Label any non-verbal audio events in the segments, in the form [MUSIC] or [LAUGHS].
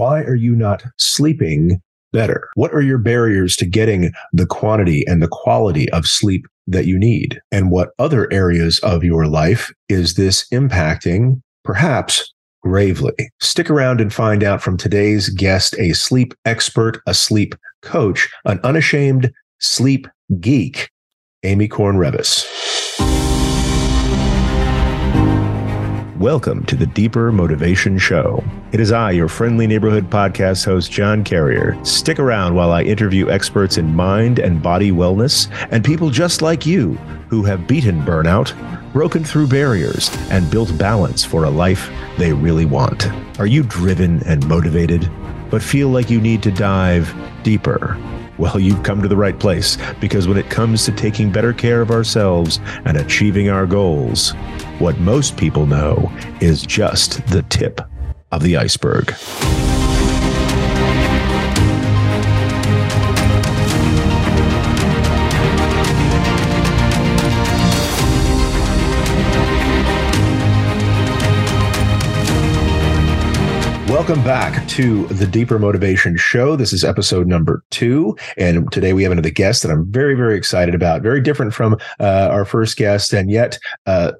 Why are you not sleeping better? What are your barriers to getting the quantity and the quality of sleep that you need? And what other areas of your life is this impacting, perhaps gravely? Stick around and find out from today's guest, a sleep expert, a sleep coach, an unashamed sleep geek, Amy Korn Welcome to the Deeper Motivation Show. It is I, your friendly neighborhood podcast host, John Carrier. Stick around while I interview experts in mind and body wellness and people just like you who have beaten burnout, broken through barriers, and built balance for a life they really want. Are you driven and motivated, but feel like you need to dive deeper? Well, you've come to the right place because when it comes to taking better care of ourselves and achieving our goals, what most people know is just the tip of the iceberg. Welcome back to the Deeper Motivation Show. This is episode number two. And today we have another guest that I'm very, very excited about. Very different from uh, our first guest, and yet uh,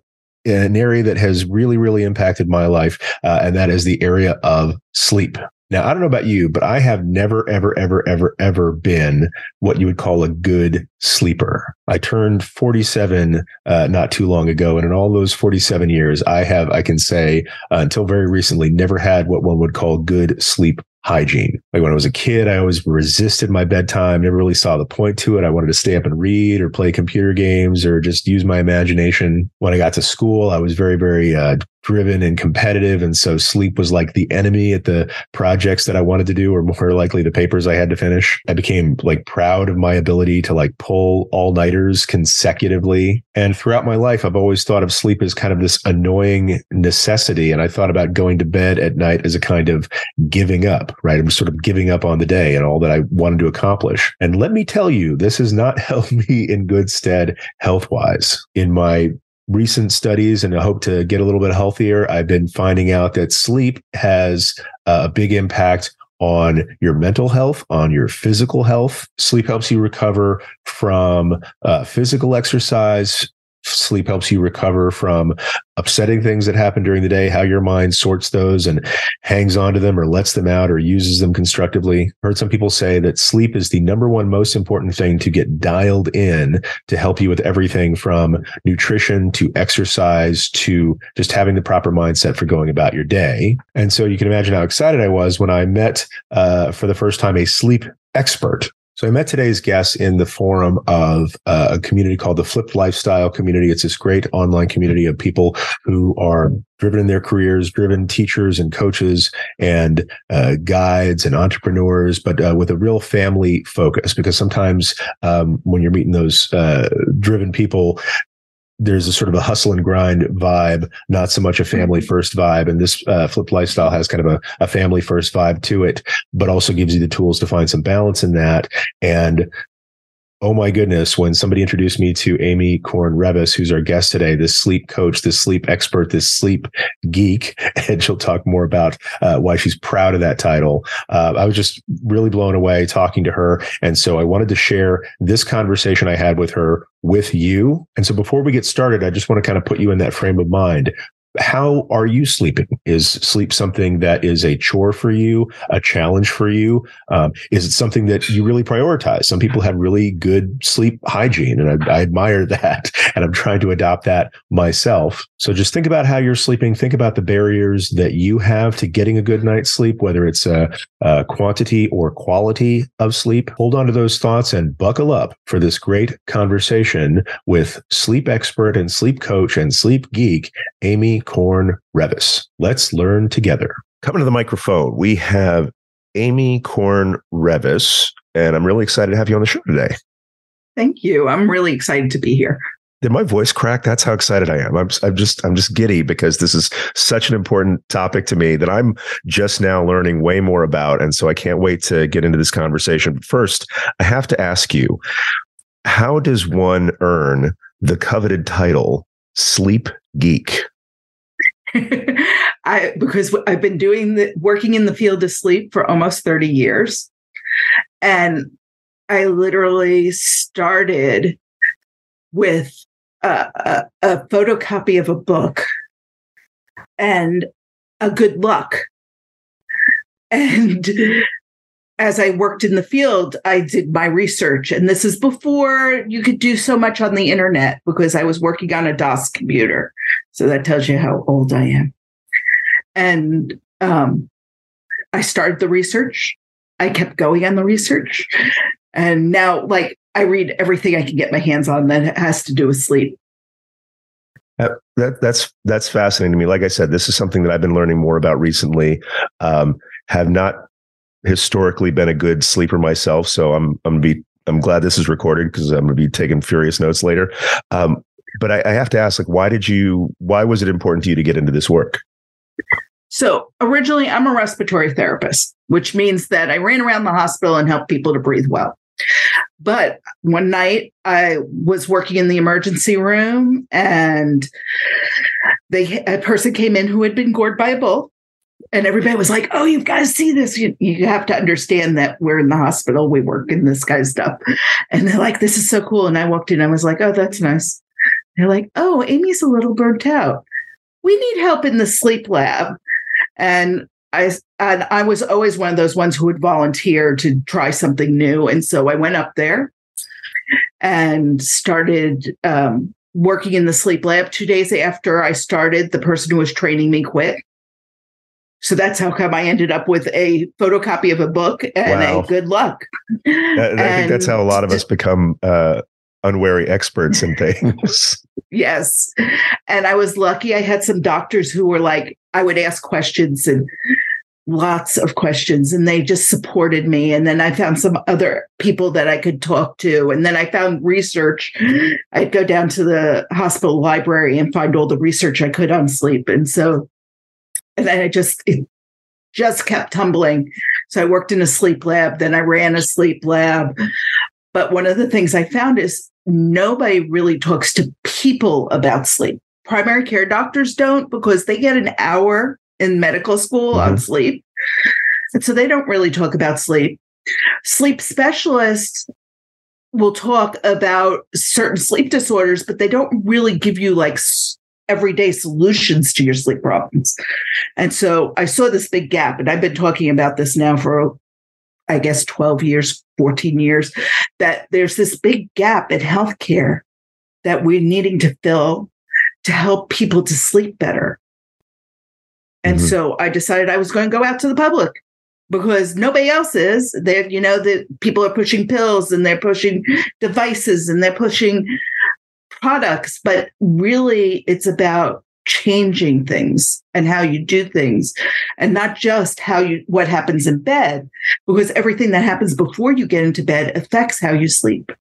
an area that has really, really impacted my life. Uh, and that is the area of sleep. Now, I don't know about you, but I have never, ever, ever, ever, ever been what you would call a good sleeper. I turned 47 uh, not too long ago. And in all those 47 years, I have, I can say, uh, until very recently, never had what one would call good sleep hygiene. Like when I was a kid, I always resisted my bedtime, never really saw the point to it. I wanted to stay up and read or play computer games or just use my imagination. When I got to school, I was very, very uh, driven and competitive. And so sleep was like the enemy at the projects that I wanted to do, or more likely the papers I had to finish. I became like proud of my ability to like pull all nighters consecutively. And throughout my life, I've always thought of sleep as kind of this annoying necessity. And I thought about going to bed at night as a kind of giving up, right? I'm sort of giving up on the day and all that I wanted to accomplish. And let me tell you, this has not [LAUGHS] held me in good stead health wise. In my recent studies and I hope to get a little bit healthier, I've been finding out that sleep has a big impact on your mental health, on your physical health. Sleep helps you recover from uh, physical exercise, sleep helps you recover from upsetting things that happen during the day, how your mind sorts those and hangs on to them or lets them out or uses them constructively. I heard some people say that sleep is the number one most important thing to get dialed in to help you with everything from nutrition to exercise to just having the proper mindset for going about your day. And so you can imagine how excited I was when I met uh, for the first time a sleep expert so I met today's guest in the forum of uh, a community called the Flipped Lifestyle Community. It's this great online community of people who are driven in their careers, driven teachers and coaches and uh, guides and entrepreneurs, but uh, with a real family focus. Because sometimes um, when you're meeting those uh, driven people, there's a sort of a hustle and grind vibe, not so much a family mm-hmm. first vibe. And this uh, flipped lifestyle has kind of a, a family first vibe to it, but also gives you the tools to find some balance in that. And oh my goodness, when somebody introduced me to Amy Korn-Reavis, who's our guest today, this sleep coach, this sleep expert, this sleep geek, [LAUGHS] and she'll talk more about uh, why she's proud of that title. Uh, I was just really blown away talking to her. And so I wanted to share this conversation I had with her with you. And so before we get started, I just want to kind of put you in that frame of mind how are you sleeping? Is sleep something that is a chore for you, a challenge for you? Um, is it something that you really prioritize? Some people have really good sleep hygiene, and I, I, admire [LAUGHS] that. And I'm trying to adopt that myself. So just think about how you're sleeping. Think about the barriers that you have to getting a good night's sleep, whether it's a, a quantity or quality of sleep. Hold on to those thoughts and buckle up for this great conversation with sleep expert and sleep coach and sleep geek, Amy Korn Revis. Let's learn together. Coming to the microphone, we have Amy Korn Revis, and I'm really excited to have you on the show today. Thank you. I'm really excited to be here. Did my voice crack? That's how excited I am. I'm, I'm just, I'm just giddy because this is such an important topic to me that I'm just now learning way more about, and so I can't wait to get into this conversation. But first, I have to ask you, how does one earn the coveted title sleep geek? [LAUGHS] I because I've been doing the working in the field of sleep for almost 30 years. And I literally started with a, a, photocopy of a book and a good luck. And as I worked in the field, I did my research. And this is before you could do so much on the internet because I was working on a DOS computer. So that tells you how old I am. And um, I started the research. I kept going on the research. And now, like, I read everything I can get my hands on that has to do with sleep. That, that, that's that's fascinating to me. Like I said, this is something that I've been learning more about recently. Um, have not historically been a good sleeper myself, so I'm I'm be I'm glad this is recorded because I'm going to be taking furious notes later. Um, but I, I have to ask, like, why did you? Why was it important to you to get into this work? So originally, I'm a respiratory therapist, which means that I ran around the hospital and helped people to breathe well. But one night I was working in the emergency room and they a person came in who had been gored by a bull and everybody was like, "Oh, you've got to see this. You, you have to understand that we're in the hospital. We work in this of stuff." And they're like, "This is so cool." And I walked in. I was like, "Oh, that's nice." They're like, "Oh, Amy's a little burnt out. We need help in the sleep lab." And I and I was always one of those ones who would volunteer to try something new, and so I went up there and started um, working in the sleep lab. Two days after I started, the person who was training me quit, so that's how come I ended up with a photocopy of a book and wow. a good luck. I, I think that's how a lot of us become uh, unwary experts in things. [LAUGHS] yes. And I was lucky I had some doctors who were like, I would ask questions and lots of questions and they just supported me and then i found some other people that i could talk to and then i found research i'd go down to the hospital library and find all the research i could on sleep and so and then I just it just kept tumbling. So I worked in a sleep lab, then I ran a sleep lab. But one of the things I found is nobody really talks to people about sleep. Primary care doctors don't because they get an hour in medical school mm-hmm. on sleep. And so they don't really talk about sleep. Sleep specialists will talk about certain sleep disorders, but they don't really give you like everyday solutions to your sleep problems. And so I saw this big gap, and I've been talking about this now for, I guess, 12 years, 14 years, that there's this big gap in healthcare that we're needing to fill to help people to sleep better. And mm-hmm. so I decided I was going to go out to the public because nobody else is. They're, you know, the people are pushing pills and they're pushing devices and they're pushing products, but really it's about changing things and how you do things and not just how you what happens in bed because everything that happens before you get into bed affects how you sleep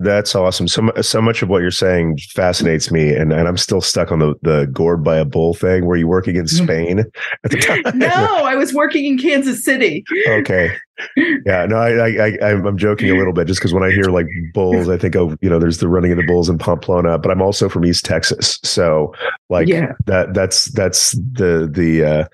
that's awesome. So so much of what you're saying fascinates me, and, and I'm still stuck on the the gored by a bull thing. Were you working in mm-hmm. Spain at the time? [LAUGHS] no, [LAUGHS] I was working in Kansas City. Okay, yeah, no, I I, I am joking a little bit just because when I hear like bulls, I think of you know there's the running of the bulls in Pamplona, but I'm also from East Texas, so like yeah. that that's that's the the uh,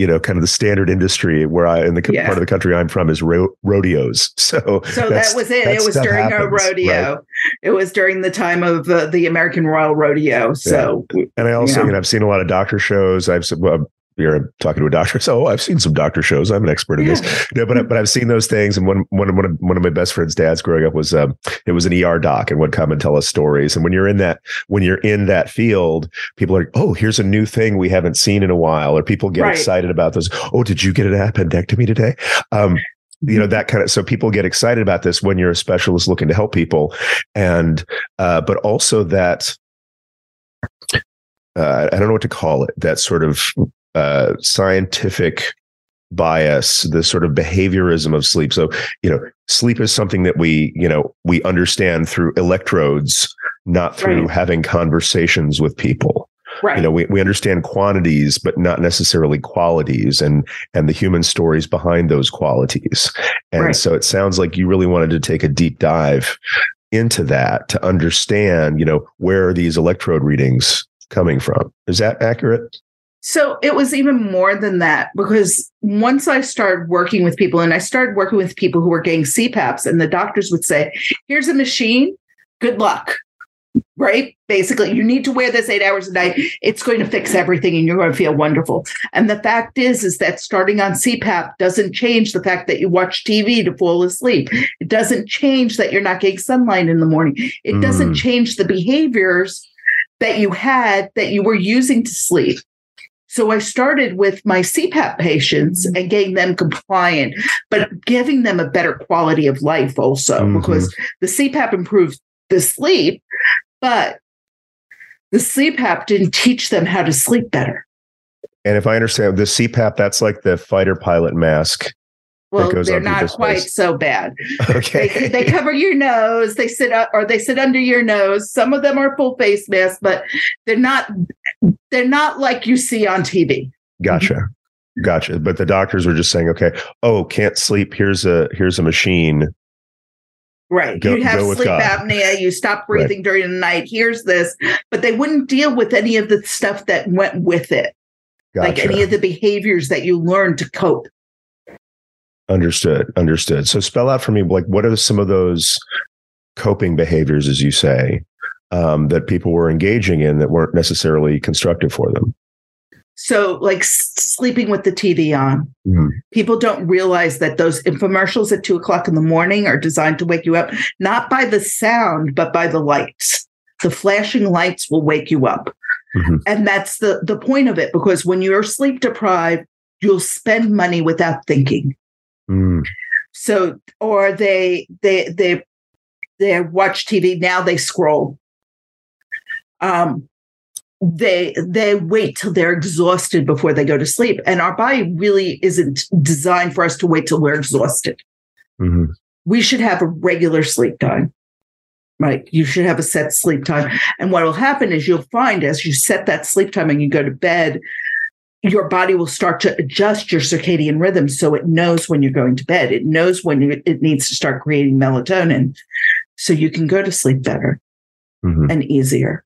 you know, kind of the standard industry where I, in the yeah. part of the country I'm from is ro- rodeos. [LAUGHS] So, so that was it. It was during happens, a rodeo. Right? It was during the time of uh, the American Royal Rodeo. So, yeah. and I also, you know, you know, I've seen a lot of doctor shows. I've well, you're talking to a doctor. [LAUGHS] So oh, I've seen some doctor shows. I'm an expert in yeah. this. No, but but I've seen those things. And one one one of, one of my best friend's dads growing up was um, it was an ER doc and would come and tell us stories. And when you're in that when you're in that field, people are oh here's a new thing we haven't seen in a while, or people get right. excited about those. Oh, did you get an appendectomy today? Um, you know that kind of so people get excited about this when you're a specialist looking to help people and uh, but also that uh, I don't know what to call it. That sort of uh, scientific bias, the sort of behaviorism of sleep. So, you know, sleep is something that we, you know, we understand through electrodes, not through right. having conversations with people. Right. You know, we, we understand quantities, but not necessarily qualities and and the human stories behind those qualities. And right. so it sounds like you really wanted to take a deep dive into that to understand, you know, where are these electrode readings coming from. Is that accurate? So it was even more than that because once I started working with people and I started working with people who were getting CPAPs, and the doctors would say, Here's a machine, good luck. Right? Basically, you need to wear this eight hours a night. It's going to fix everything and you're going to feel wonderful. And the fact is, is that starting on CPAP doesn't change the fact that you watch TV to fall asleep. It doesn't change that you're not getting sunlight in the morning. It mm. doesn't change the behaviors that you had that you were using to sleep. So I started with my CPAP patients and getting them compliant, but giving them a better quality of life also, mm-hmm. because the CPAP improved the sleep, but the CPAP didn't teach them how to sleep better. And if I understand the CPAP, that's like the fighter pilot mask well, they're not quite face. so bad. Okay. They, they, [LAUGHS] cover your nose. They sit up or they sit under your nose. Some of them are full face masks, but they're not. They're not like you see on TV. Gotcha. Gotcha. But the doctors were just saying, okay, oh, can't sleep. Here's a here's a machine. Right. Go, you have sleep apnea. You stop breathing right. during the night. Here's this. But they wouldn't deal with any of the stuff that went with it. Gotcha. Like any of the behaviors that you learn to cope. Understood. Understood. So spell out for me, like, what are some of those coping behaviors, as you say, um, that people were engaging in that weren't necessarily constructive for them? So, like sleeping with the TV on. Mm-hmm. People don't realize that those infomercials at two o'clock in the morning are designed to wake you up, not by the sound, but by the lights. The flashing lights will wake you up. Mm-hmm. And that's the, the point of it, because when you're sleep deprived, you'll spend money without thinking. Mm. So, or they they they they watch TV now. They scroll. Um, they they wait till they're exhausted before they go to sleep, and our body really isn't designed for us to wait till we're exhausted. Mm-hmm. We should have a regular sleep time. Right. You should have a set sleep time. And what will happen is you'll find as you set that sleep time and you go to bed, your body will start to adjust your circadian rhythm so it knows when you're going to bed. It knows when it needs to start creating melatonin so you can go to sleep better mm-hmm. and easier.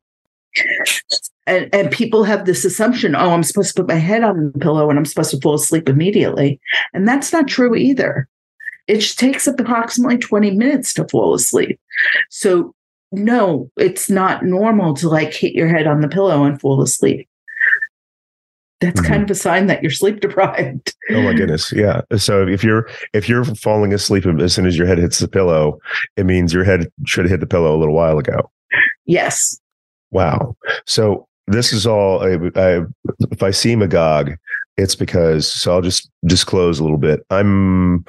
And, and people have this assumption oh, I'm supposed to put my head on the pillow and I'm supposed to fall asleep immediately. And that's not true either. It takes approximately 20 minutes to fall asleep. So, no, it's not normal to like hit your head on the pillow and fall asleep that's mm-hmm. kind of a sign that you're sleep deprived. oh my goodness. Yeah. So if you're if you're falling asleep as soon as your head hits the pillow, it means your head should have hit the pillow a little while ago. Yes. Wow. So this is all I, I, if I see Magog, it's because so I'll just disclose a little bit. I'm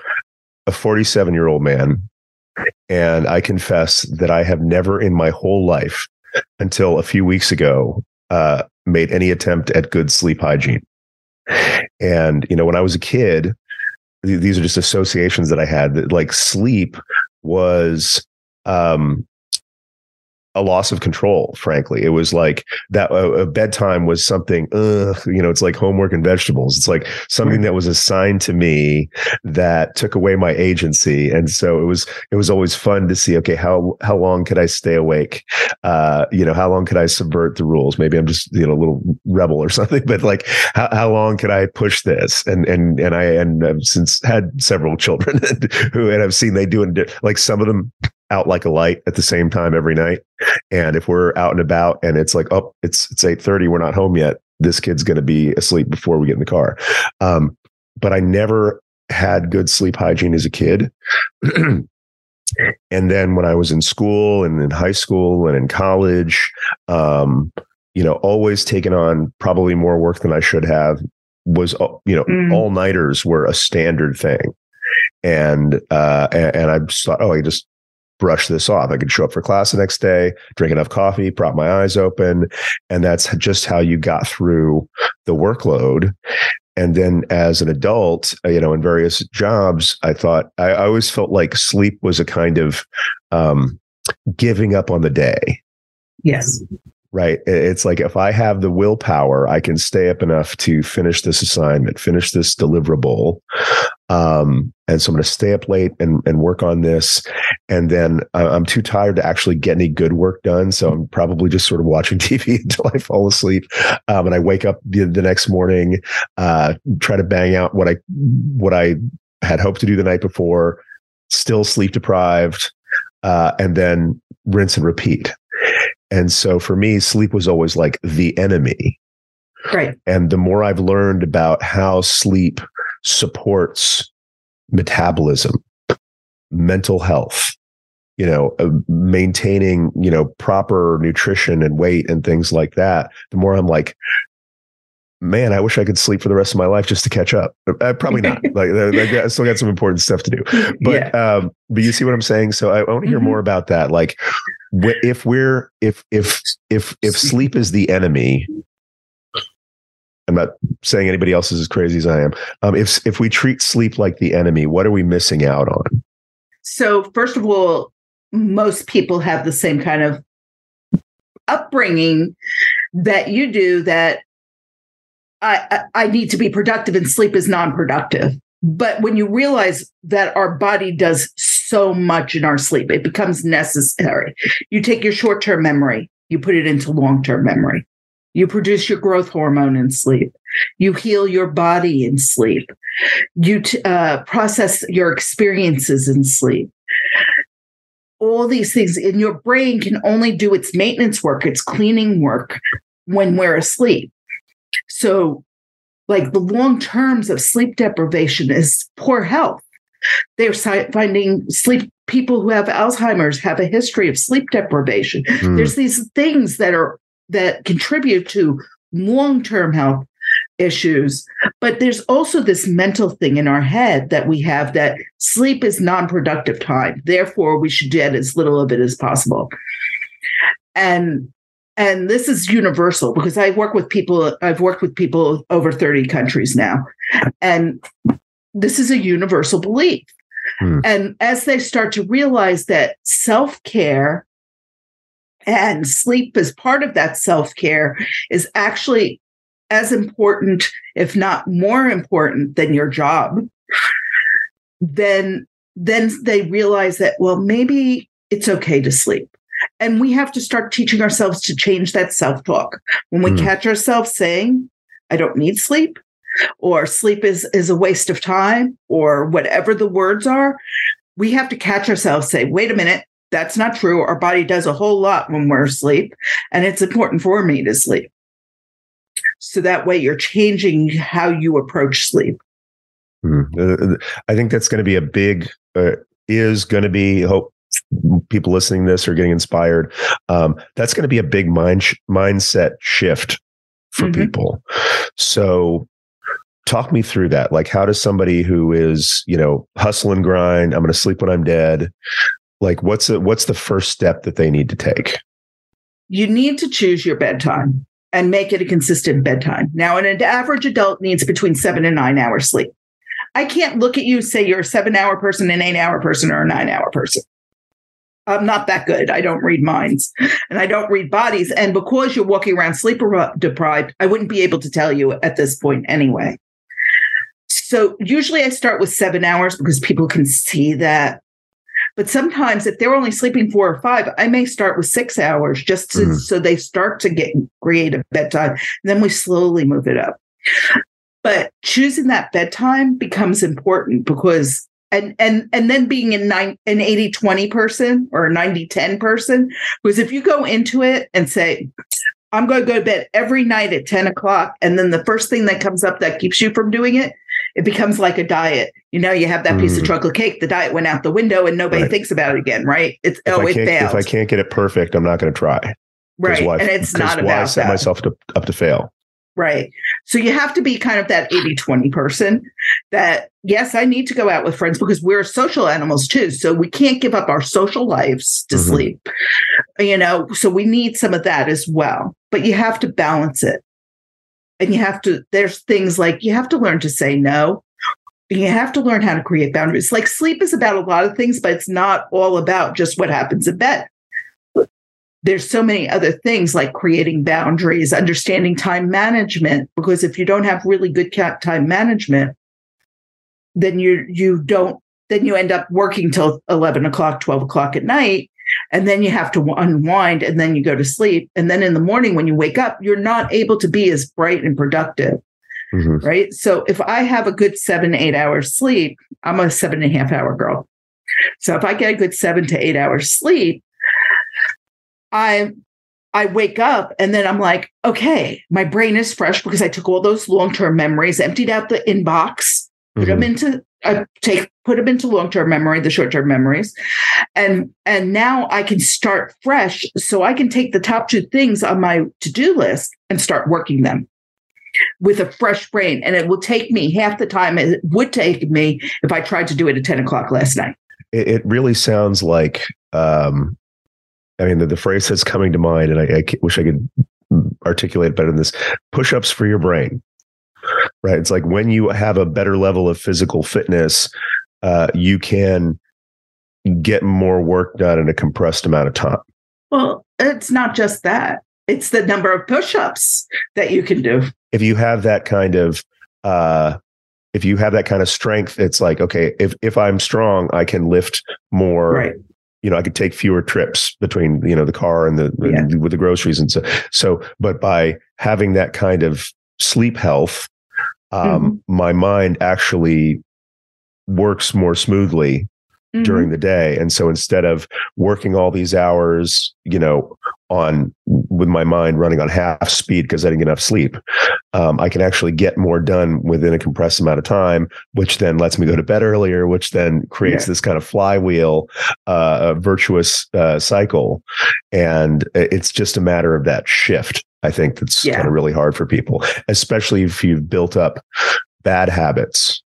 a 47 year old man, and I confess that I have never in my whole life until a few weeks ago uh, made any attempt at good sleep hygiene. And, you know, when I was a kid, th- these are just associations that I had that like sleep was um, a loss of control frankly. It was like that uh, bedtime was something you know it's like homework and vegetables. It's like something that was assigned to me that took away my agency. And so it was it was always fun to see okay how how long could i stay awake? Uh you know how long could i subvert the rules? Maybe i'm just you know a little rebel or [LAUGHS] something but like how, how long could i push this? And and and i and I've since had several [LAUGHS] children who and i've seen they do it like some of them out like a light at the same time every night. And if we're out and about and it's like, oh, it's it's eight thirty, we're not home yet. This kid's going to be asleep before we get in the car. Um, but I never had good sleep hygiene as a kid. [CLEARS THROAT] and then when I was in school and in high school and in college, um, you know, always taking on probably more work than I should have was, uh, you know, mm. all nighters were a standard thing. And, uh, and, and I just thought, oh, I just brush this off. I could show up for class the next day, drink enough coffee, prop my eyes open. And that's just how you got through the workload. And then as an adult, uh, you know, in various jobs, I thought I, I always felt like sleep was a kind of um, giving up on the day. Yes right? It's like if I have the willpower, I can stay up enough to finish this assignment, finish this deliverable. Um, and so I'm going to stay up late and, and work on this. And then I'm too tired to actually get any good work done. So I'm probably just sort of watching [LAUGHS] TV until I fall asleep. Um, and I wake up the, the next morning, uh, try to bang out what I, what I had hoped to do the night before, still sleep deprived, uh, and then rinse and repeat. And so for me, sleep was always like the enemy. Right. And the more I've learned about how sleep supports metabolism, mental health, you know, uh, maintaining, you know, proper nutrition and weight and things like that, the more I'm like, man, I wish I could sleep for the rest of my life just to catch up. Uh, probably not. [LAUGHS] like, I still got some important stuff to do. But, yeah. um, but you see what I'm saying? So I, I want to hear mm-hmm. more about that. Like, if we're if if if if sleep is the enemy, I'm not saying anybody else is as crazy as I am. Um, if if we treat sleep like the enemy, what are we missing out on? So first of all, most people have the same kind of upbringing that you do. That I I need to be productive, and sleep is non-productive. But when you realize that our body does so much in our sleep, it becomes necessary. You take your short-term memory, you put it into long-term memory you produce your growth hormone in sleep. You heal your body in sleep. You t- uh, process your experiences in sleep. All these things in your brain can only do its maintenance work, its cleaning work when we're asleep. So, like the long terms of sleep deprivation is poor health. They're finding sleep people who have Alzheimer's have a history of sleep deprivation. Mm. There's these things that are that contribute to long term health issues. But there's also this mental thing in our head that we have that sleep is non productive time. Therefore, we should get as little of it as possible. And and this is universal because I work with people, I've worked with people over 30 countries now. And this is a universal belief. Hmm. And as they start to realize that self care and sleep as part of that self care is actually as important, if not more important, than your job. Then, then they realize that, well, maybe it's okay to sleep. And we have to start teaching ourselves to change that self talk. When we mm. catch ourselves saying, I don't need sleep, or sleep is, is a waste of time, or whatever the words are, we have to catch ourselves say, wait a minute, that's not true. Our body does a whole lot when we're asleep, and it's important for me to sleep. So that way you're changing how you approach sleep. Mm. I think that's going to be a big, uh, is going to be, hope people listening to this are getting inspired. Um, that's going to be a big mind sh- mindset shift for mm-hmm. people. So talk me through that. Like, how does somebody who is, you know, hustle and grind, I'm going to sleep when I'm dead, like what's the, what's the first step that they need to take? You need to choose your bedtime and make it a consistent bedtime. Now an average adult needs between seven and nine hours sleep. I can't look at you say you're a seven hour person an eight hour person or a nine hour person. I'm not that good. I don't read minds and i don't read bodies and because you're walking around sleep deprived i wouldn't be able to tell you at this point anyway so usually i start with seven hours because people can see that but sometimes if they're only sleeping four or five, I may start with six hours just to, mm. so they start to get create a bedtime. then we slowly move it up. But choosing that bedtime becomes important because and and and then being a nine, an 80 20 person or a 90 10 person because if you go into it and say i'm going to go to bed every night at 10 o'clock and then the first thing that comes up that keeps you from doing it it becomes like a diet. You know, you have that mm. piece of mm. chocolate cake, the diet went out the window and nobody right. thinks about it again, right? It's if oh, it fails. If I can't get it perfect, I'm not going to try. Right. Why, and it's not about why I set that. myself to, up to fail. Right. So you have to be kind of that 80 20 person that, yes, I need to go out with friends because we're social animals too. So we can't give up our social lives to mm-hmm. sleep, you know, so we need some of that as well. But you have to balance it and you have to there's things like you have to learn to say no. You have to learn how to create boundaries. Like sleep is about a lot of things but it's not all about just what happens in bed. There's so many other things like creating boundaries understanding time management because if you don't have really good time management then you you don't then you end up working till 11 o'clock 12 o'clock at night and then you have to unwind and then you go to sleep. And then in the morning when you wake up you're not able to be as bright and productive mm-hmm. right? So if i have a good seven eight hours sleep i'm a seven and a half hour girl. So if i get a good seven to eight hours sleep i I wake up and then I'm like, okay, my brain is fresh because I took all those long term memories, emptied out the inbox, put mm-hmm. them into I take put them into long term memory, the short term memories, and and now I can start fresh. So I can take the top two things on my to do list and start working them with a fresh brain. And it will take me half the time it would take me if I tried to do it at ten o'clock last night. It, it really sounds like um, I mean, the, the phrase that's coming to mind, and I, I wish I could articulate better than this push ups for your brain. Right. It's like when you have a better level of physical fitness, uh, you can get more work done in a compressed amount of time. Well, it's not just that, it's the number of push ups that you can do. If you have that kind of, uh, if you have that kind of strength, it's like, okay, if, if I'm strong, I can lift more right you know, I could take fewer trips between, you know, the car and the, yeah. with the groceries and so, so, but by having that kind of sleep health, um, mm-hmm. my mind actually works more smoothly mm-hmm. during the day. And so instead of working all these hours, you know, on with my mind running on half speed because I didn't get enough sleep, um, I can actually get more done within a compressed amount of time, which then lets me go to bed earlier, which then creates yeah. this kind of flywheel, uh, virtuous uh, cycle. And it's just a matter of that shift. I think that's yeah. kind of really hard for people, especially if you've built up bad habits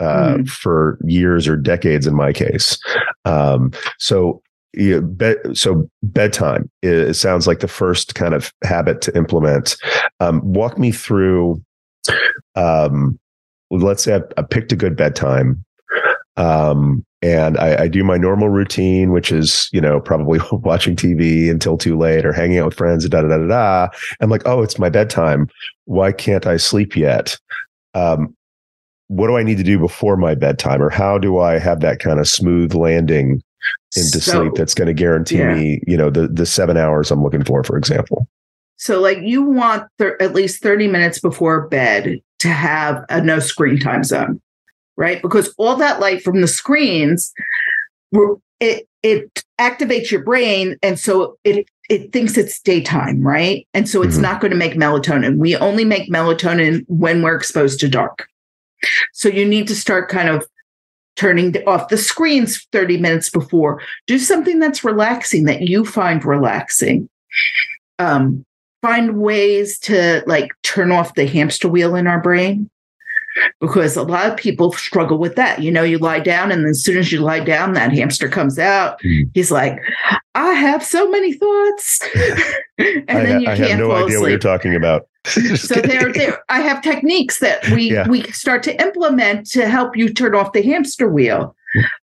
uh, mm. for years or decades in my case. Um, so yeah, bed, so bedtime it sounds like the first kind of habit to implement. Um, walk me through. Um, let's say I, I, picked a good bedtime, um, and I, I, do my normal routine, which is you know probably [LAUGHS] watching TV until too late or hanging out with friends. Da da da da da. I'm like, oh, it's my bedtime. Why can't I sleep yet? Um, what do I need to do before my bedtime, or how do I have that kind of smooth landing into so, sleep that's going to guarantee yeah. me, you know, the the seven hours I'm looking for, for example? So, like, you want th- at least thirty minutes before bed to have a no screen time zone, right? Because all that light from the screens, it it activates your brain, and so it it thinks it's daytime, right? And so it's mm-hmm. not going to make melatonin. We only make melatonin when we're exposed to dark. So you need to start kind of turning off the screens 30 minutes before. Do something that's relaxing that you find relaxing. Um, find ways to like turn off the hamster wheel in our brain because a lot of people struggle with that. You know, you lie down, and as soon as you lie down, that hamster comes out. Mm. He's like, I have so many thoughts. [LAUGHS] and I, then you I can't I have no idea asleep. what you're talking about. [LAUGHS] so there, there, I have techniques that we yeah. we start to implement to help you turn off the hamster wheel.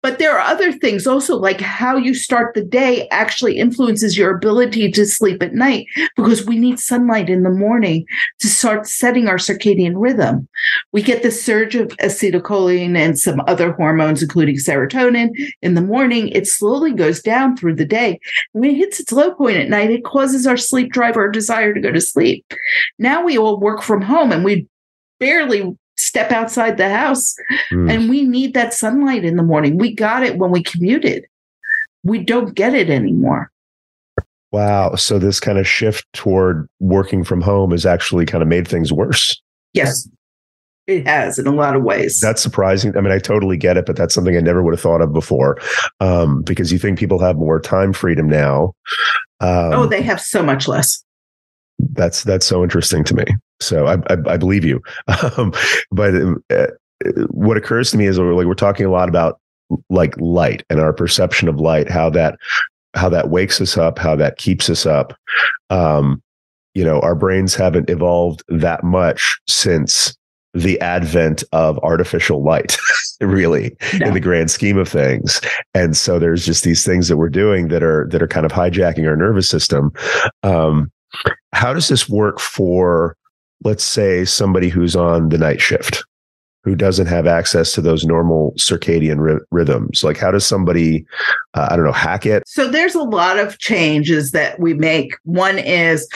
But there are other things also, like how you start the day actually influences your ability to sleep at night because we need sunlight in the morning to start setting our circadian rhythm. We get the surge of acetylcholine and some other hormones, including serotonin, in the morning. It slowly goes down through the day. When it hits its low point at night, it causes our sleep drive, our desire to go to sleep. Now we all work from home and we barely step outside the house mm. and we need that sunlight in the morning. We got it when we commuted. We don't get it anymore. Wow. So this kind of shift toward working from home has actually kind of made things worse. Yes. It has in a lot of ways. That's surprising. I mean, I totally get it, but that's something I never would have thought of before. Um, because you think people have more time freedom now. Um, oh, they have so much less. That's that's so interesting to me. So I, I, I believe you. [LAUGHS] Um, but uh, what occurs to me is like we're talking a lot about like light and our perception of light, how that how that wakes us up, how that keeps us up. Um, you know, our brains haven't evolved that much since the advent of artificial light, [LAUGHS] really, no. in the grand scheme of things. And so there's just these things that we're doing that are that are kind of hijacking our nervous system. Um, how does this work for let's say somebody who's on the night shift who doesn't have access to those normal circadian ry- rhythms? Like, how does somebody, uh, I don't know, hack it? So there's a lot of changes that we make. One is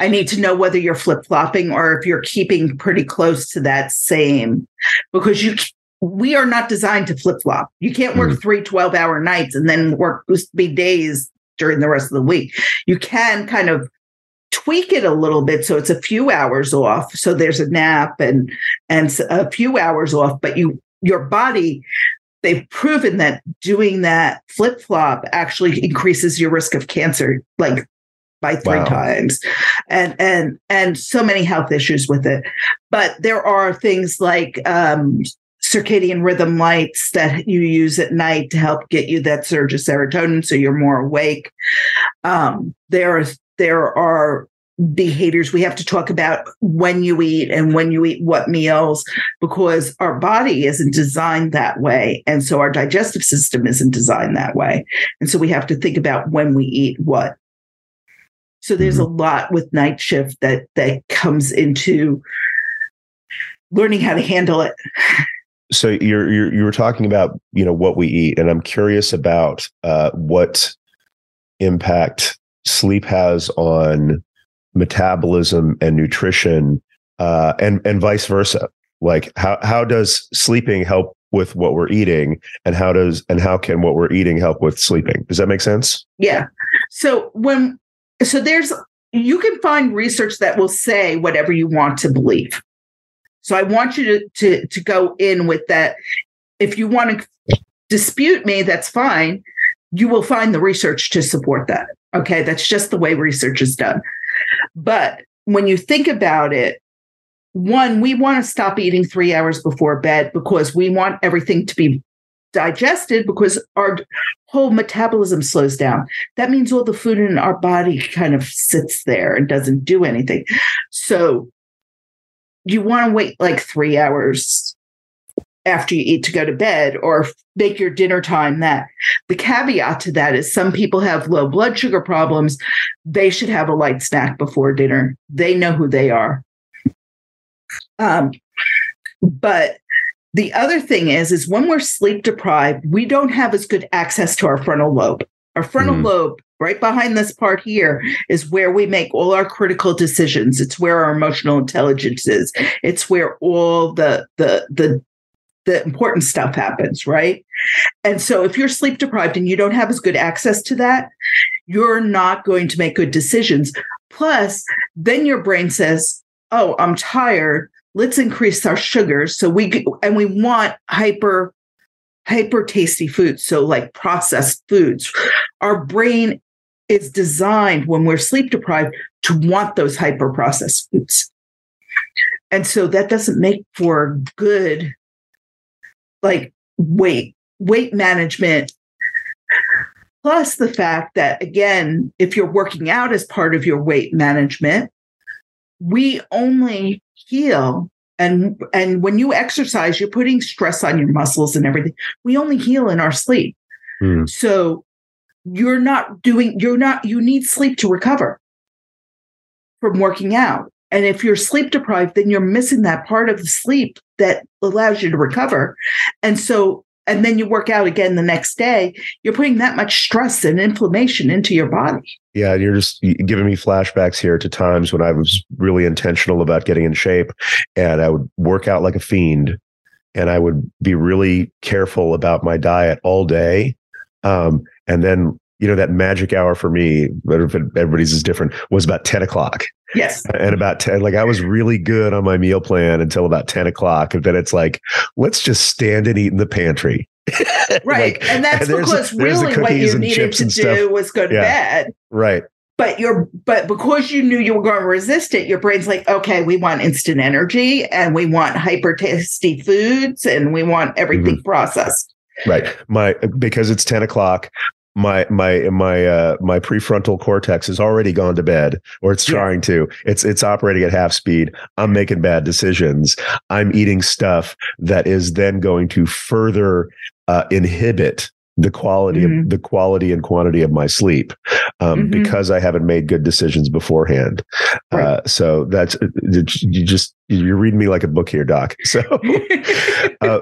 I need to know whether you're flip flopping or if you're keeping pretty close to that same, because you we are not designed to flip flop. You can't work mm. three 12 hour nights and then work be days during the rest of the week. You can kind of tweak it a little bit so it's a few hours off so there's a nap and and a few hours off but you your body they've proven that doing that flip flop actually increases your risk of cancer like by three wow. times. And and and so many health issues with it. But there are things like um circadian rhythm lights that you use at night to help get you that surge of serotonin so you're more awake. Um, there are there are behaviors we have to talk about when you eat and when you eat what meals because our body isn't designed that way. And so our digestive system isn't designed that way. And so we have to think about when we eat what. So there's mm-hmm. a lot with night shift that that comes into learning how to handle it. So you're, you're you were talking about you know what we eat and i'm curious about uh, what impact sleep has on metabolism and nutrition uh, and and vice versa. Like how how does sleeping help with what we're eating? And how does and how can what we're eating help with sleeping? Does that make sense? Yeah. So when so there's you can find research that will say whatever you want to believe. So i want you to to, to go in with that. If you want to dispute me that's fine. You will find the research to support that. Okay, that's just the way research is done. But when you think about it, one, we want to stop eating three hours before bed because we want everything to be digested because our whole metabolism slows down. That means all the food in our body kind of sits there and doesn't do anything. So you want to wait like three hours after you eat to go to bed or make your dinner time that. The caveat to that is some people have low blood sugar problems. They should have a light snack before dinner. They know who they are. Um, but the other thing is, is when we're sleep deprived, we don't have as good access to our frontal lobe. Our frontal mm. lobe, right behind this part here, is where we make all our critical decisions. It's where our emotional intelligence is. It's where all the the the the important stuff happens, right? And so if you're sleep deprived and you don't have as good access to that, you're not going to make good decisions. Plus, then your brain says, "Oh, I'm tired. Let's increase our sugars." So we and we want hyper hyper tasty foods, so like processed foods. Our brain is designed when we're sleep deprived to want those hyper processed foods. And so that doesn't make for good like weight, weight management. Plus the fact that, again, if you're working out as part of your weight management, we only heal and and when you exercise you're putting stress on your muscles and everything we only heal in our sleep mm. so you're not doing you're not you need sleep to recover from working out and if you're sleep deprived, then you're missing that part of the sleep that allows you to recover. And so, and then you work out again the next day, you're putting that much stress and inflammation into your body. Yeah, you're just giving me flashbacks here to times when I was really intentional about getting in shape and I would work out like a fiend and I would be really careful about my diet all day. Um, and then you know that magic hour for me everybody's is different was about 10 o'clock yes and about 10 like i was really good on my meal plan until about 10 o'clock and then it's like let's just stand and eat in the pantry [LAUGHS] right like, and that's and because really what you needed to do stuff. was go to yeah. bed right but you're but because you knew you were going to resist it your brain's like okay we want instant energy and we want hyper tasty foods and we want everything mm-hmm. processed Right. My because it's 10 o'clock, my my my uh my prefrontal cortex has already gone to bed or it's trying yeah. to. It's it's operating at half speed. I'm making bad decisions. I'm eating stuff that is then going to further uh, inhibit the quality mm-hmm. of the quality and quantity of my sleep um, mm-hmm. because I haven't made good decisions beforehand. Right. Uh, so that's you just you're reading me like a book here, Doc. [LAUGHS] So, [LAUGHS] uh,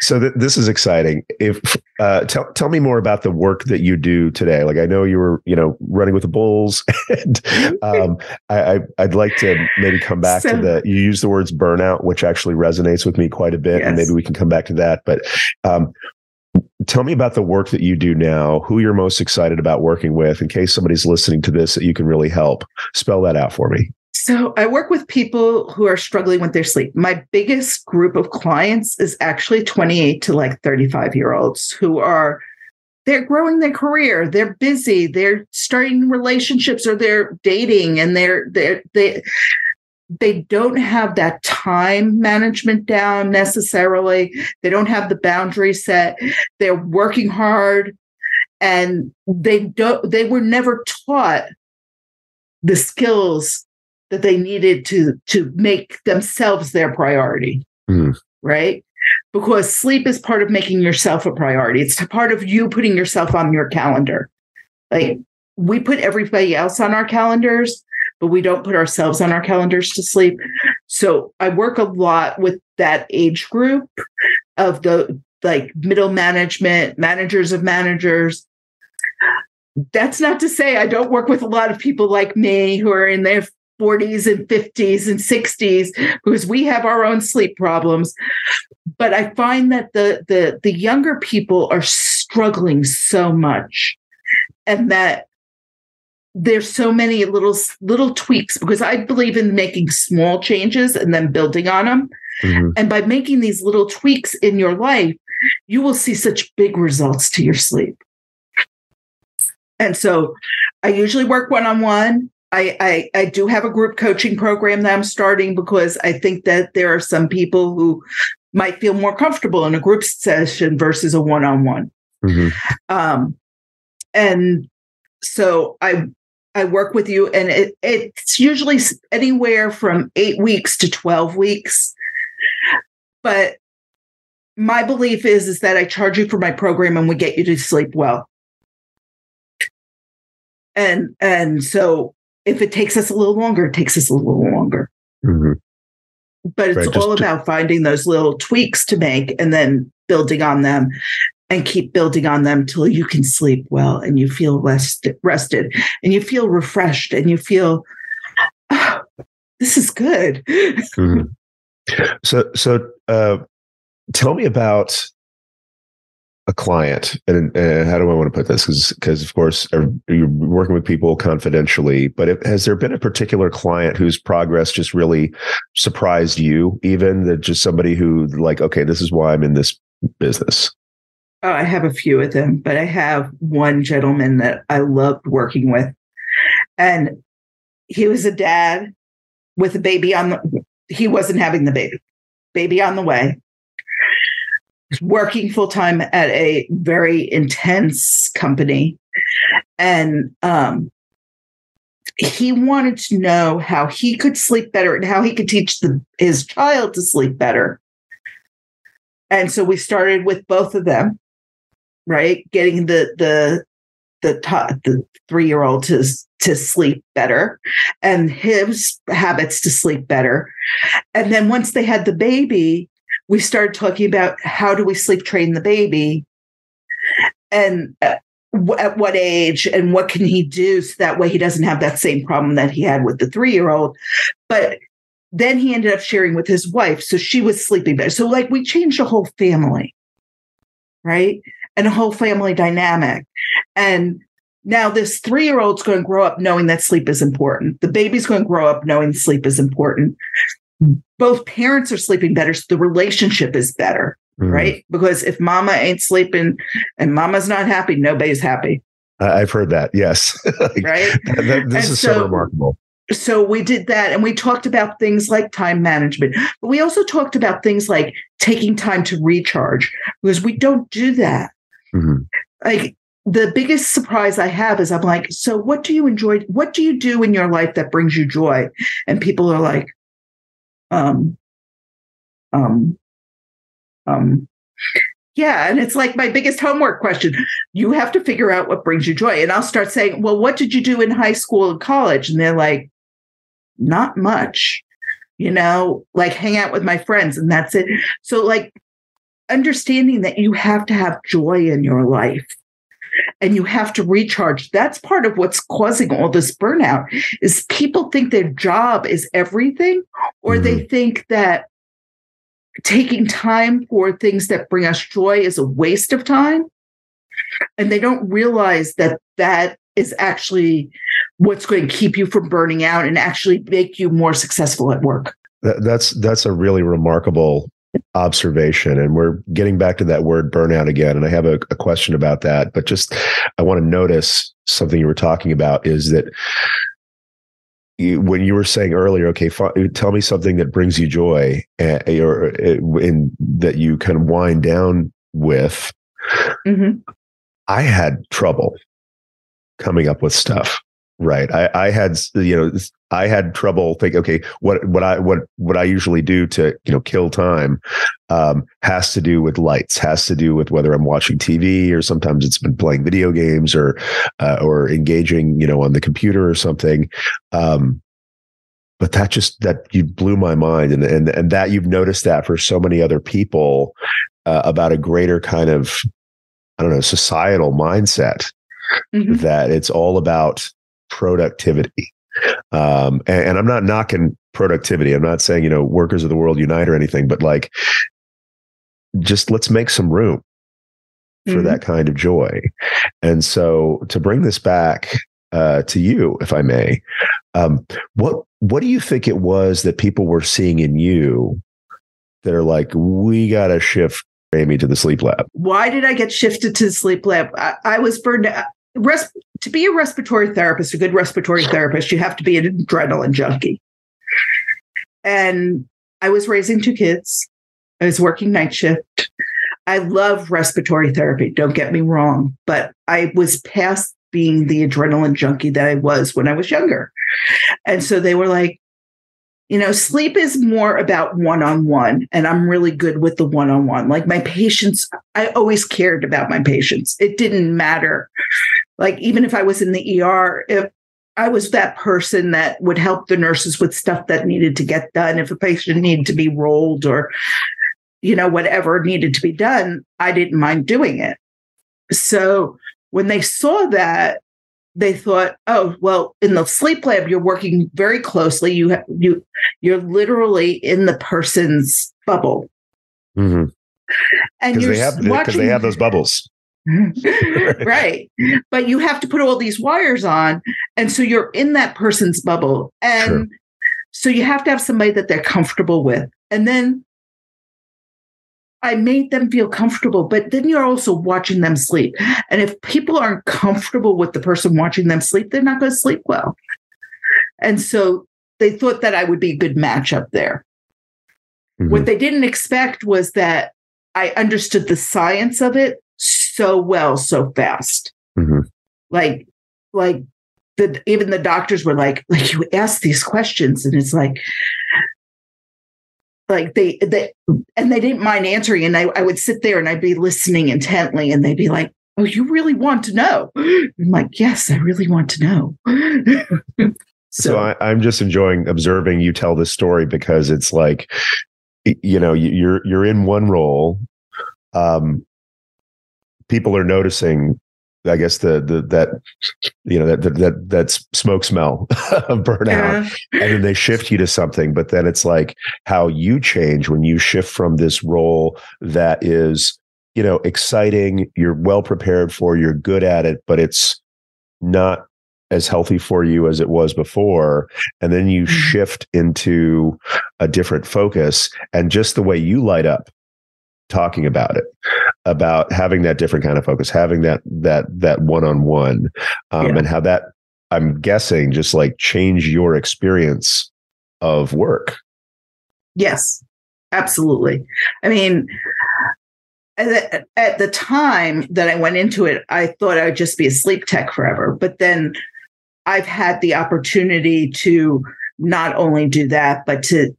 so th- this is exciting. If uh, tell tell me more about the work that you do today. Like I know you were you know running with the bulls, [LAUGHS] and um, I, I would like to maybe come back so, to the you use the words burnout, which actually resonates with me quite a bit, yes. and maybe we can come back to that. But um, tell me about the work that you do now, who you're most excited about working with, in case somebody's listening to this that you can really help. Spell that out for me. So, I work with people who are struggling with their sleep. My biggest group of clients is actually 28 to like 35 year olds who are they're growing their career they're busy they're starting relationships or they're dating and they're they're they they don't have that time management down necessarily. They don't have the boundary set. They're working hard and they don't they were never taught the skills that they needed to to make themselves their priority. Mm. Right? Because sleep is part of making yourself a priority. It's part of you putting yourself on your calendar. Like we put everybody else on our calendars but we don't put ourselves on our calendars to sleep. So I work a lot with that age group of the like middle management, managers of managers. That's not to say I don't work with a lot of people like me who are in their 40s and 50s and 60s because we have our own sleep problems but i find that the the the younger people are struggling so much and that there's so many little little tweaks because I believe in making small changes and then building on them. Mm-hmm. And by making these little tweaks in your life, you will see such big results to your sleep. And so I usually work one on one. I, I do have a group coaching program that I'm starting because I think that there are some people who might feel more comfortable in a group session versus a one on one. Um, and so I I work with you, and it, it's usually anywhere from eight weeks to 12 weeks. But my belief is, is that I charge you for my program and we get you to sleep well. And and so if it takes us a little longer, it takes us a little longer. Mm-hmm. But it's right, all about finding those little tweaks to make and then building on them and keep building on them till you can sleep well and you feel rested, rested and you feel refreshed and you feel oh, [SIGHS] this is good. mm-hmm. So, so uh, tell me about a client and uh, how do I want to put this? Because, of course you're working with people confidentially, but has there been a particular client whose progress just really surprised you? Even that just somebody who like, okay, this is why I'm in this business. Oh, I have a few of them, but I have one gentleman that I loved working with. And he was a dad with a baby on the he wasn't having the baby. Baby on the way. Working full time at a very intense company. And um he wanted to know how he could sleep better and how he could teach the, his child to sleep better. And so we started with both of them right? Getting the the the the three year old to to sleep better, and his habits to sleep better, and then once they had the baby, we started talking about how do we sleep train the baby, and. Uh, at what age and what can he do so that way he doesn't have that same problem that he had with the three year old but then he ended up sharing with his wife so she was sleeping better so like we changed the whole family right and a whole family dynamic. And now this three year old's going to grow up knowing that sleep is important. The baby's going to grow up knowing sleep is important. Both parents are sleeping better, so the relationship is better, mm. right? Because if mama ain't sleeping and mama's not happy, nobody's happy. I've heard that. Yes. [LAUGHS] like, right. [LAUGHS] this and is so, so remarkable. So we did that and we talked about things like time management, but we also talked about things like taking time to recharge because we don't do that. Mm-hmm. Like the biggest surprise I have is I'm like, so what do you enjoy? What do you do in your life that brings you joy? And people are like, um, um, um, Yeah. And it's like my biggest homework question. You have to figure out what brings you joy. And I'll start saying, Well, what did you do in high school and college? And they're like, Not much, you know, like hang out with my friends and that's it. So, like, understanding that you have to have joy in your life and you have to recharge. That's part of what's causing all this burnout is people think their job is everything or mm-hmm. they think that taking time for things that bring us joy is a waste of time. And they don't realize that that is actually what's going to keep you from burning out and actually make you more successful at work. That's that's a really remarkable observation and we're getting back to that word burnout again and i have a, a question about that but just i want to notice something you were talking about is that you, when you were saying earlier okay f- tell me something that brings you joy uh, or in that you kind of wind down with mm-hmm. i had trouble coming up with stuff right I, I had you know I had trouble thinking, okay, what what I what what I usually do to you know kill time um, has to do with lights, has to do with whether I'm watching TV or sometimes it's been playing video games or uh, or engaging you know on the computer or something. Um, but that just that you blew my mind, and and and that you've noticed that for so many other people uh, about a greater kind of I don't know societal mindset mm-hmm. that it's all about productivity um, and, and I'm not knocking productivity. I'm not saying, you know, workers of the world unite or anything, but like, just let's make some room for mm-hmm. that kind of joy. And so to bring this back uh, to you, if I may, um, what what do you think it was that people were seeing in you that are like, we got to shift Amy to the sleep lab? Why did I get shifted to the sleep lab? I, I was burned out. Res- to be a respiratory therapist, a good respiratory therapist, you have to be an adrenaline junkie. And I was raising two kids. I was working night shift. I love respiratory therapy, don't get me wrong, but I was past being the adrenaline junkie that I was when I was younger. And so they were like, you know, sleep is more about one on one, and I'm really good with the one on one. Like my patients, I always cared about my patients. It didn't matter like even if I was in the ER, if I was that person that would help the nurses with stuff that needed to get done, if a patient needed to be rolled or, you know, whatever needed to be done, I didn't mind doing it. So when they saw that, they thought, oh, well, in the sleep lab, you're working very closely. You have, you you're literally in the person's bubble. Mm-hmm. And you're they have because they have those bubbles. [LAUGHS] right. But you have to put all these wires on. And so you're in that person's bubble. And True. so you have to have somebody that they're comfortable with. And then I made them feel comfortable, but then you're also watching them sleep. And if people aren't comfortable with the person watching them sleep, they're not going to sleep well. And so they thought that I would be a good match up there. Mm-hmm. What they didn't expect was that I understood the science of it so well so fast. Mm-hmm. Like, like the even the doctors were like, like you ask these questions, and it's like, like they they and they didn't mind answering, and I, I would sit there and I'd be listening intently, and they'd be like, "Oh, you really want to know?" I'm like, "Yes, I really want to know." [LAUGHS] so, so I, I'm just enjoying observing you tell this story because it's like, you know, you're you're in one role, um, people are noticing I guess the the that you know that that that, smoke smell [LAUGHS] of burnout, yeah. and then they shift you to something. But then it's like how you change when you shift from this role that is you know exciting, you're well prepared for, you're good at it, but it's not as healthy for you as it was before and then you mm-hmm. shift into a different focus and just the way you light up talking about it about having that different kind of focus having that that that one-on-one um, yeah. and how that i'm guessing just like change your experience of work. Yes. Absolutely. I mean at the, at the time that i went into it i thought i would just be a sleep tech forever but then i've had the opportunity to not only do that but to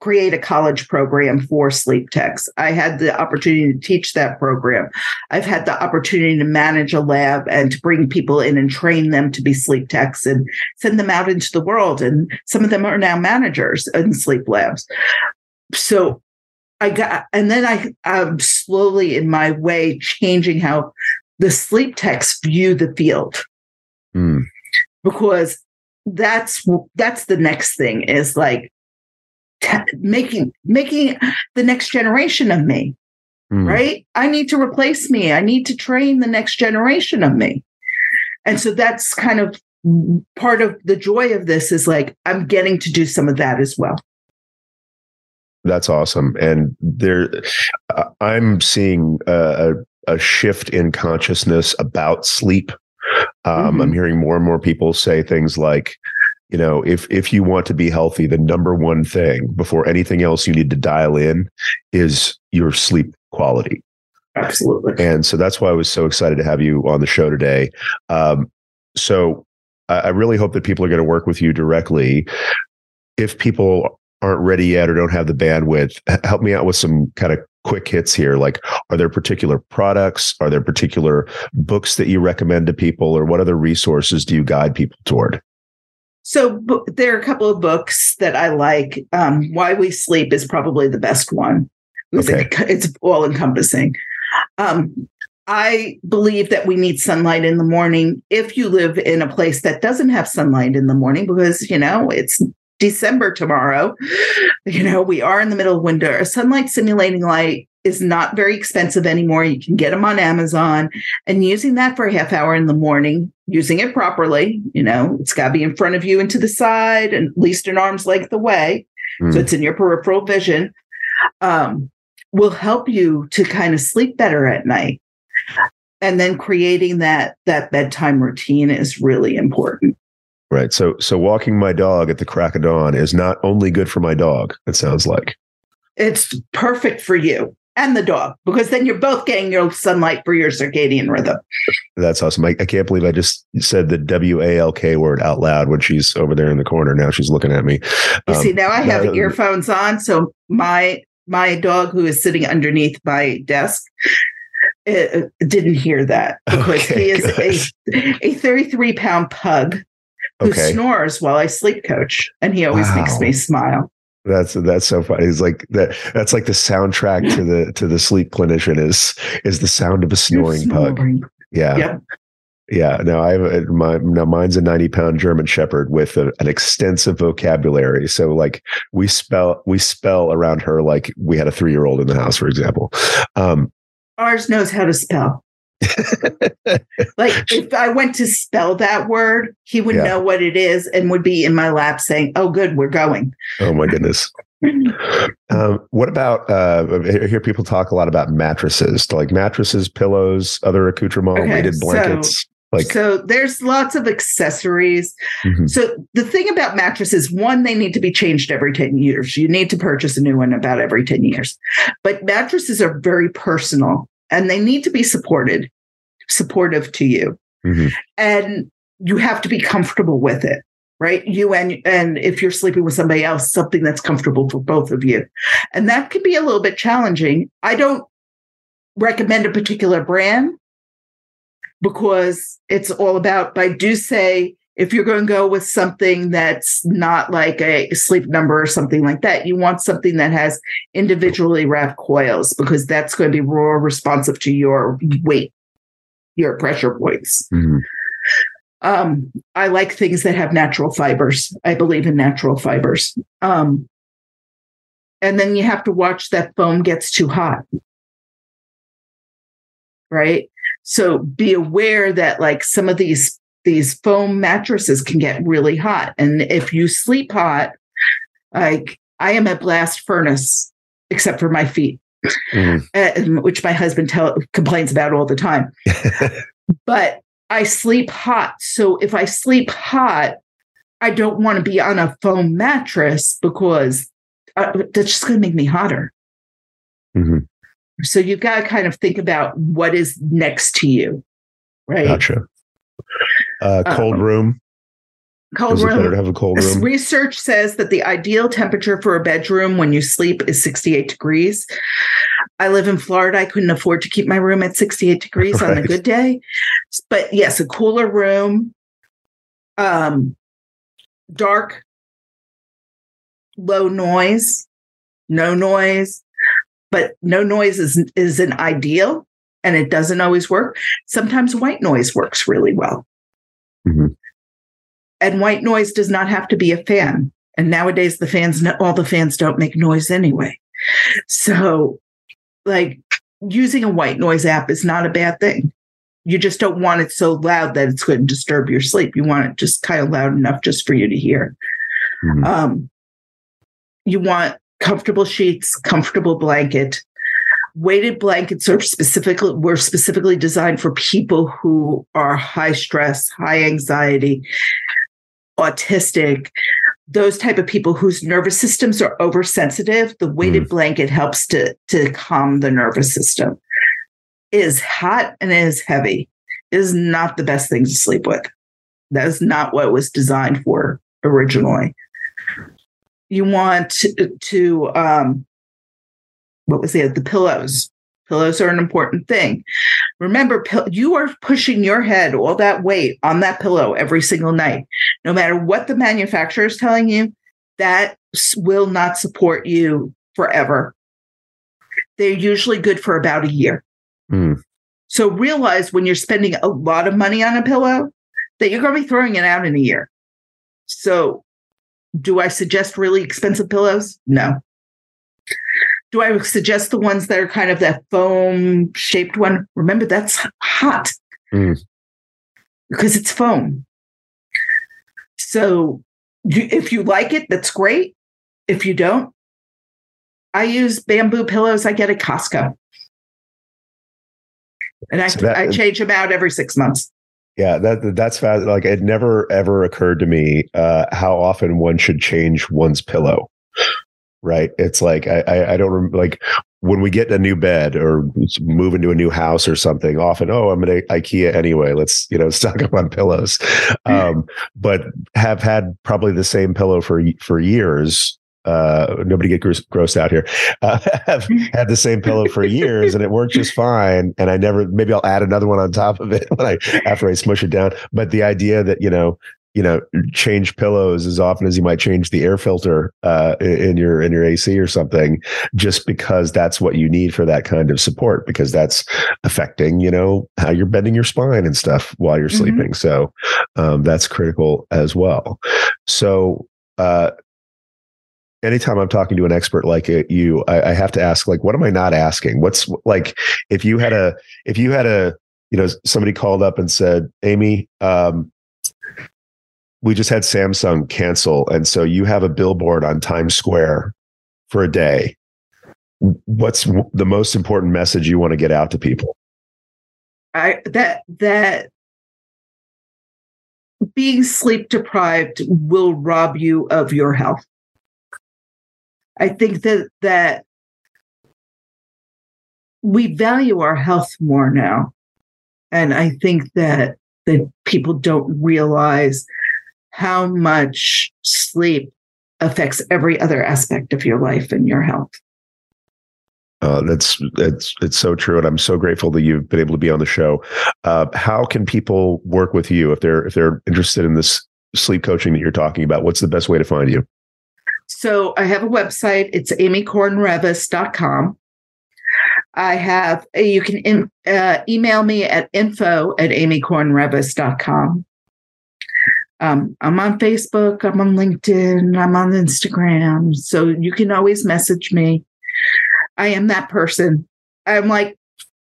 create a college program for sleep techs. I had the opportunity to teach that program. I've had the opportunity to manage a lab and to bring people in and train them to be sleep techs and send them out into the world. And some of them are now managers in sleep labs. So I got, and then I, I'm slowly in my way changing how the sleep techs view the field. Mm. Because that's that's the next thing is like t- making making the next generation of me mm. right? I need to replace me. I need to train the next generation of me. And so that's kind of part of the joy of this is like i'm getting to do some of that as well. That's awesome. And there i'm seeing a, a shift in consciousness about sleep. Um, mm-hmm. I'm hearing more and more people say things like, you know, if if you want to be healthy, the number one thing before anything else you need to dial in is your sleep quality. Absolutely. And so that's why I was so excited to have you on the show today. Um, so I, I really hope that people are going to work with you directly. If people aren't ready yet or don't have the bandwidth, help me out with some kind of quick hits here? Like, are there particular products? Are there particular books that you recommend to people, or what other resources do you guide people toward? So b- there are a couple of books that I like. Um, Why We Sleep is probably the best one. Okay. It, it's all encompassing. Um, I believe that we need sunlight in the morning if you live in a place that doesn't have sunlight in the morning because, you know, it's December tomorrow. You know, we are in the middle of winter. A sunlight simulating light is not very expensive anymore. You can get them on Amazon and using that for a half hour in the morning, using it properly, you know, it's got to be in front of you and to the side and at least an arm's length away. Mm. So hmm. it's in your peripheral vision. Um, will help you to kind of sleep better at night. And then creating that that bedtime routine is really important. Right. So so walking my dog at the crack of dawn is not only good for my dog, it sounds like. It's perfect for you and the dog because then you're both getting your sunlight for your circadian rhythm. That's awesome. I, I can't believe I just said the W A L K word out loud when she's over there in the corner. Now she's looking at me. You um, see, now I have uh, earphones on, so my my dog who is sitting underneath my desk uh, didn't hear that [LAUGHS] because okay, he is a, a 33 pound pug who okay. snores while I sleep coach, and he always wow. makes me smile. That's that's so funny. It's like that. That's like the soundtrack to the to the sleep clinician is is the sound of a snoring, snoring. pug. Yeah. Yep. Yeah, no, I have a, my now mine's a ninety pound German Shepherd with a, an extensive vocabulary. So like we spell we spell around her like we had a three year old in the house, for example. Um, Ours knows how to spell. [LAUGHS] like if I went to spell that word, he would yeah. know what it is and would be in my lap saying, "Oh, good, we're going." Oh my goodness. [LAUGHS] um, what about? Uh, I hear people talk a lot about mattresses, like mattresses, pillows, other accoutrement, okay, weighted blankets. So, like, so there's lots of accessories. Mm-hmm. So the thing about mattresses, one, they need to be changed every 10 years. You need to purchase a new one about every 10 years. But mattresses are very personal and they need to be supported, supportive to you. Mm-hmm. And you have to be comfortable with it, right? You and and if you're sleeping with somebody else, something that's comfortable for both of you. And that can be a little bit challenging. I don't recommend a particular brand because it's all about, but I do say if you're going to go with something that's not like a sleep number or something like that, you want something that has individually wrapped coils because that's going to be more responsive to your weight, your pressure points. Mm-hmm. Um, I like things that have natural fibers. I believe in natural fibers. Um, and then you have to watch that foam gets too hot. Right. So be aware that like some of these these foam mattresses can get really hot. And if you sleep hot, like I am a blast furnace, except for my feet, mm. [LAUGHS] which my husband tell, complains about all the time. [LAUGHS] but I sleep hot. So if I sleep hot, I don't want to be on a foam mattress because uh, that's just going to make me hotter. Mm-hmm. So you've got to kind of think about what is next to you, right? Gotcha. Uh, cold um, room. Cold it better room. to have a cold room? Research says that the ideal temperature for a bedroom when you sleep is 68 degrees. I live in Florida. I couldn't afford to keep my room at 68 degrees on a [LAUGHS] good day. But yes, a cooler room, um, dark, low noise, no noise. But no noise is, is an ideal and it doesn't always work. Sometimes white noise works really well. Mhm. And white noise does not have to be a fan. And nowadays, the fans, all the fans don't make noise anyway. So, like, using a white noise app is not a bad thing. You just don't want it so loud that it's going to disturb your sleep. You want it just kind of loud enough just for you to hear. Mhm. Um, you want comfortable sheets, comfortable blanket. Weighted blankets are specifically were specifically designed for people who are high stress, high anxiety, autistic, those type of people whose nervous systems are oversensitive. The weighted blanket helps to to calm the nervous system. It is hot and it is heavy. It is not the best thing to sleep with. That is not what it was designed for originally you want to, to um what was it? The pillows. Pillows are an important thing. Remember you are pushing your head all that weight on that pillow every single night. No matter what the manufacturer is telling you that will not support you forever. They're usually good for about a year. Mm. so realize when you're spending a lot of money on a pillow that you're going to be throwing it out in a year. So do I suggest really expensive pillows? No. Do I suggest the ones that are kind of that foam shaped one? Remember, that's hot Mm. because it's foam. So you, if you like it, that's great. If you don't, I use bamboo pillows I get at Costco. And I, So that- I change them out every six months. Yeah, that that's fast. Like it never ever occurred to me uh, how often one should change one's pillow. Right? It's like I I, I don't rem- like when we get a new bed or move into a new house or something. Often, oh, I'm at IKEA anyway. Let's you know [LAUGHS] stock up on pillows. Um, but have had probably the same pillow for for years. Uh, nobody get gross, grossed out here. [LAUGHS] Uh, have had the same pillow for years and it worked just fine. And I never, maybe I'll add another one on top of it [LAUGHS] when I after I smush it down. But the idea that you know, you know, change pillows as often as you might change the air filter uh, in your in your AC or something, just because that's what you need for that kind of support, because that's affecting you know how you're bending your spine and stuff while you're Mhm. sleeping. So um, that's critical as well. So. Uh, anytime I'm talking to an expert like uh, you, I, I have to ask, like, what am I not asking? What's like, if you had a, if you had a, you know, somebody called up and said, Amy, um, we just had Samsung cancel. And so you have a billboard on Times Square for a day. What's the most important message you want to get out to people? I that that being sleep deprived will rob you of your health. I think that that we value our health more now. And I think that that people don't realize how much sleep affects every other aspect of your life and your health. Uh, that's it's it's so true, and I'm so grateful that you've been able to be on the show. Uh, how can people work with you if they're if they're interested in this sleep coaching that you're talking about? What's the best way to find you? So I have a website. It's amykornreavis.com. I have, you can in, uh, email me at info at amykornreavis.com. Um, I'm on Facebook, I'm on LinkedIn, I'm on Instagram. So you can always message me. I am that person. I'm like,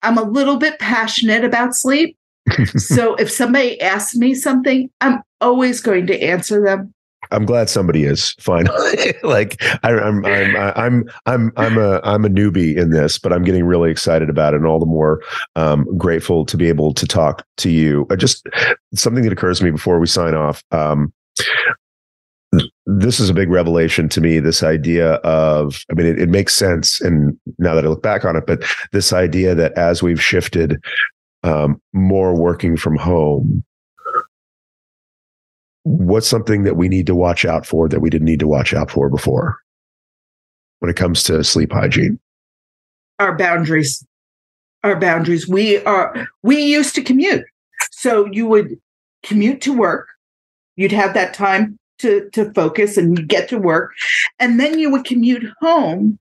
I'm a little bit passionate about sleep. [LAUGHS] so if somebody asks me something, I'm always going to answer them. I'm glad somebody is finally. [LAUGHS] like I, I'm, I'm, I'm, I'm, I'm a, I'm a newbie in this, but I'm getting really excited about it, and all the more um, grateful to be able to talk to you. Uh, just something that occurs to me before we sign off. Um, this is a big revelation to me. This idea of, I mean, it, it makes sense, and now that I look back on it, but this idea that as we've shifted um, more working from home what's something that we need to watch out for that we didn't need to watch out for before when it comes to sleep hygiene? Our boundaries. Our boundaries. We are we used to commute. So you would commute to work. You'd have that time to to focus and get to work. And then you would commute home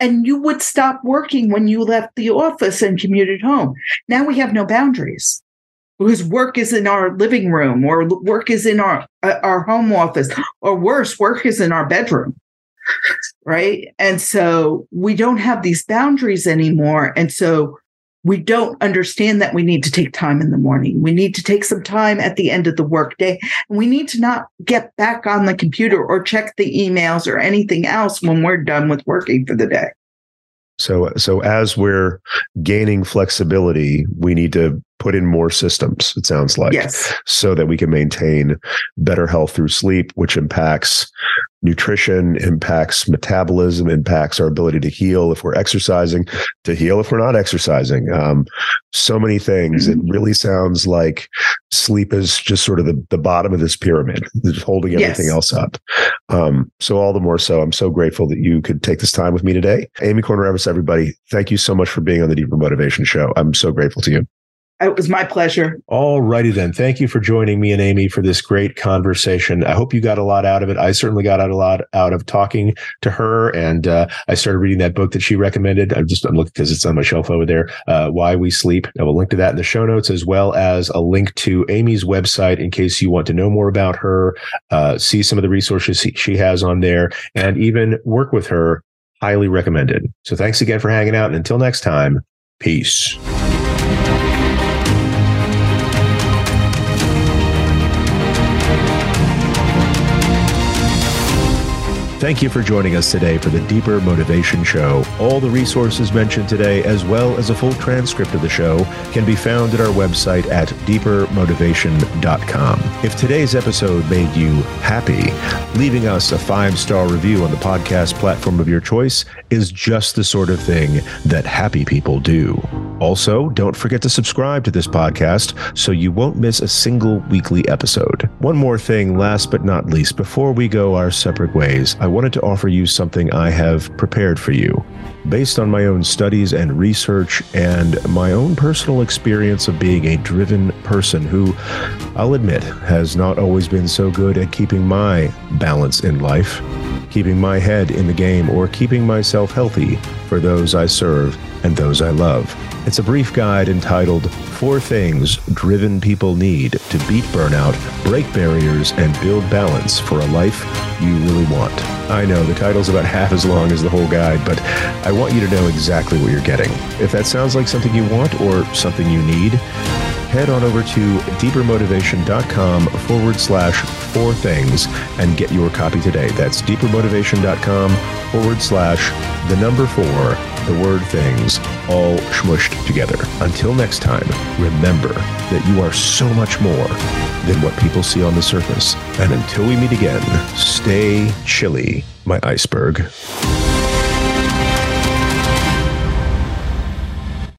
and you would stop working when you left the office and commuted home. Now we have no boundaries because work is in our living room or work is in our uh, our home office or worse work is in our bedroom right and so we don't have these boundaries anymore and so we don't understand that we need to take time in the morning. We need to take some time at the end of the workday. And we need to not get back on the computer or check the emails or anything else when we're done with working for the day. So, so as we're gaining flexibility, we need to put in more systems. It sounds like, yes, so that we can maintain better health through sleep, which impacts nutrition, impacts metabolism, impacts our ability to heal if we're exercising, to heal if we're not exercising. Um, so many things. Mm-hmm. It really sounds like sleep is just sort of the, the bottom of this pyramid, holding everything yes. else up. Um, so all the more so, I'm so grateful that you could take this time with me today. Amy Korn-Reavis, everybody, thank you so much for being on the Deeper Motivation Show. I'm so grateful to you. It was my pleasure. All righty then. Thank you for joining me and Amy for this great conversation. I hope you got a lot out of it. I certainly got out a lot out of talking to her, and uh, I started reading that book that she recommended. I'm just I'm looking because it's on my shelf over there. Uh, Why We Sleep. I will link to that in the show notes as well as a link to Amy's website in case you want to know more about her, uh, see some of the resources she has on there, and even work with her. Highly recommended. So thanks again for hanging out, and until next time, peace. Thank you for joining us today for the Deeper Motivation Show. All the resources mentioned today, as well as a full transcript of the show, can be found at our website at deepermotivation.com. If today's episode made you happy, leaving us a five star review on the podcast platform of your choice is just the sort of thing that happy people do. Also, don't forget to subscribe to this podcast so you won't miss a single weekly episode. One more thing, last but not least, before we go our separate ways, I wanted to offer you something I have prepared for you. Based on my own studies and research and my own personal experience of being a driven person who, I'll admit, has not always been so good at keeping my balance in life, keeping my head in the game, or keeping myself healthy for those I serve and those I love. It's a brief guide entitled Four Things Driven People Need to Beat Burnout, Break Barriers, and Build Balance for a Life You Really Want. I know the title's about half as long as the whole guide, but I want you to know exactly what you're getting. If that sounds like something you want or something you need, head on over to deepermotivation.com forward slash four things and get your copy today. That's deepermotivation.com forward slash the number four the word things all smushed together. Until next time, remember that you are so much more than what people see on the surface. And until we meet again, stay chilly, my iceberg.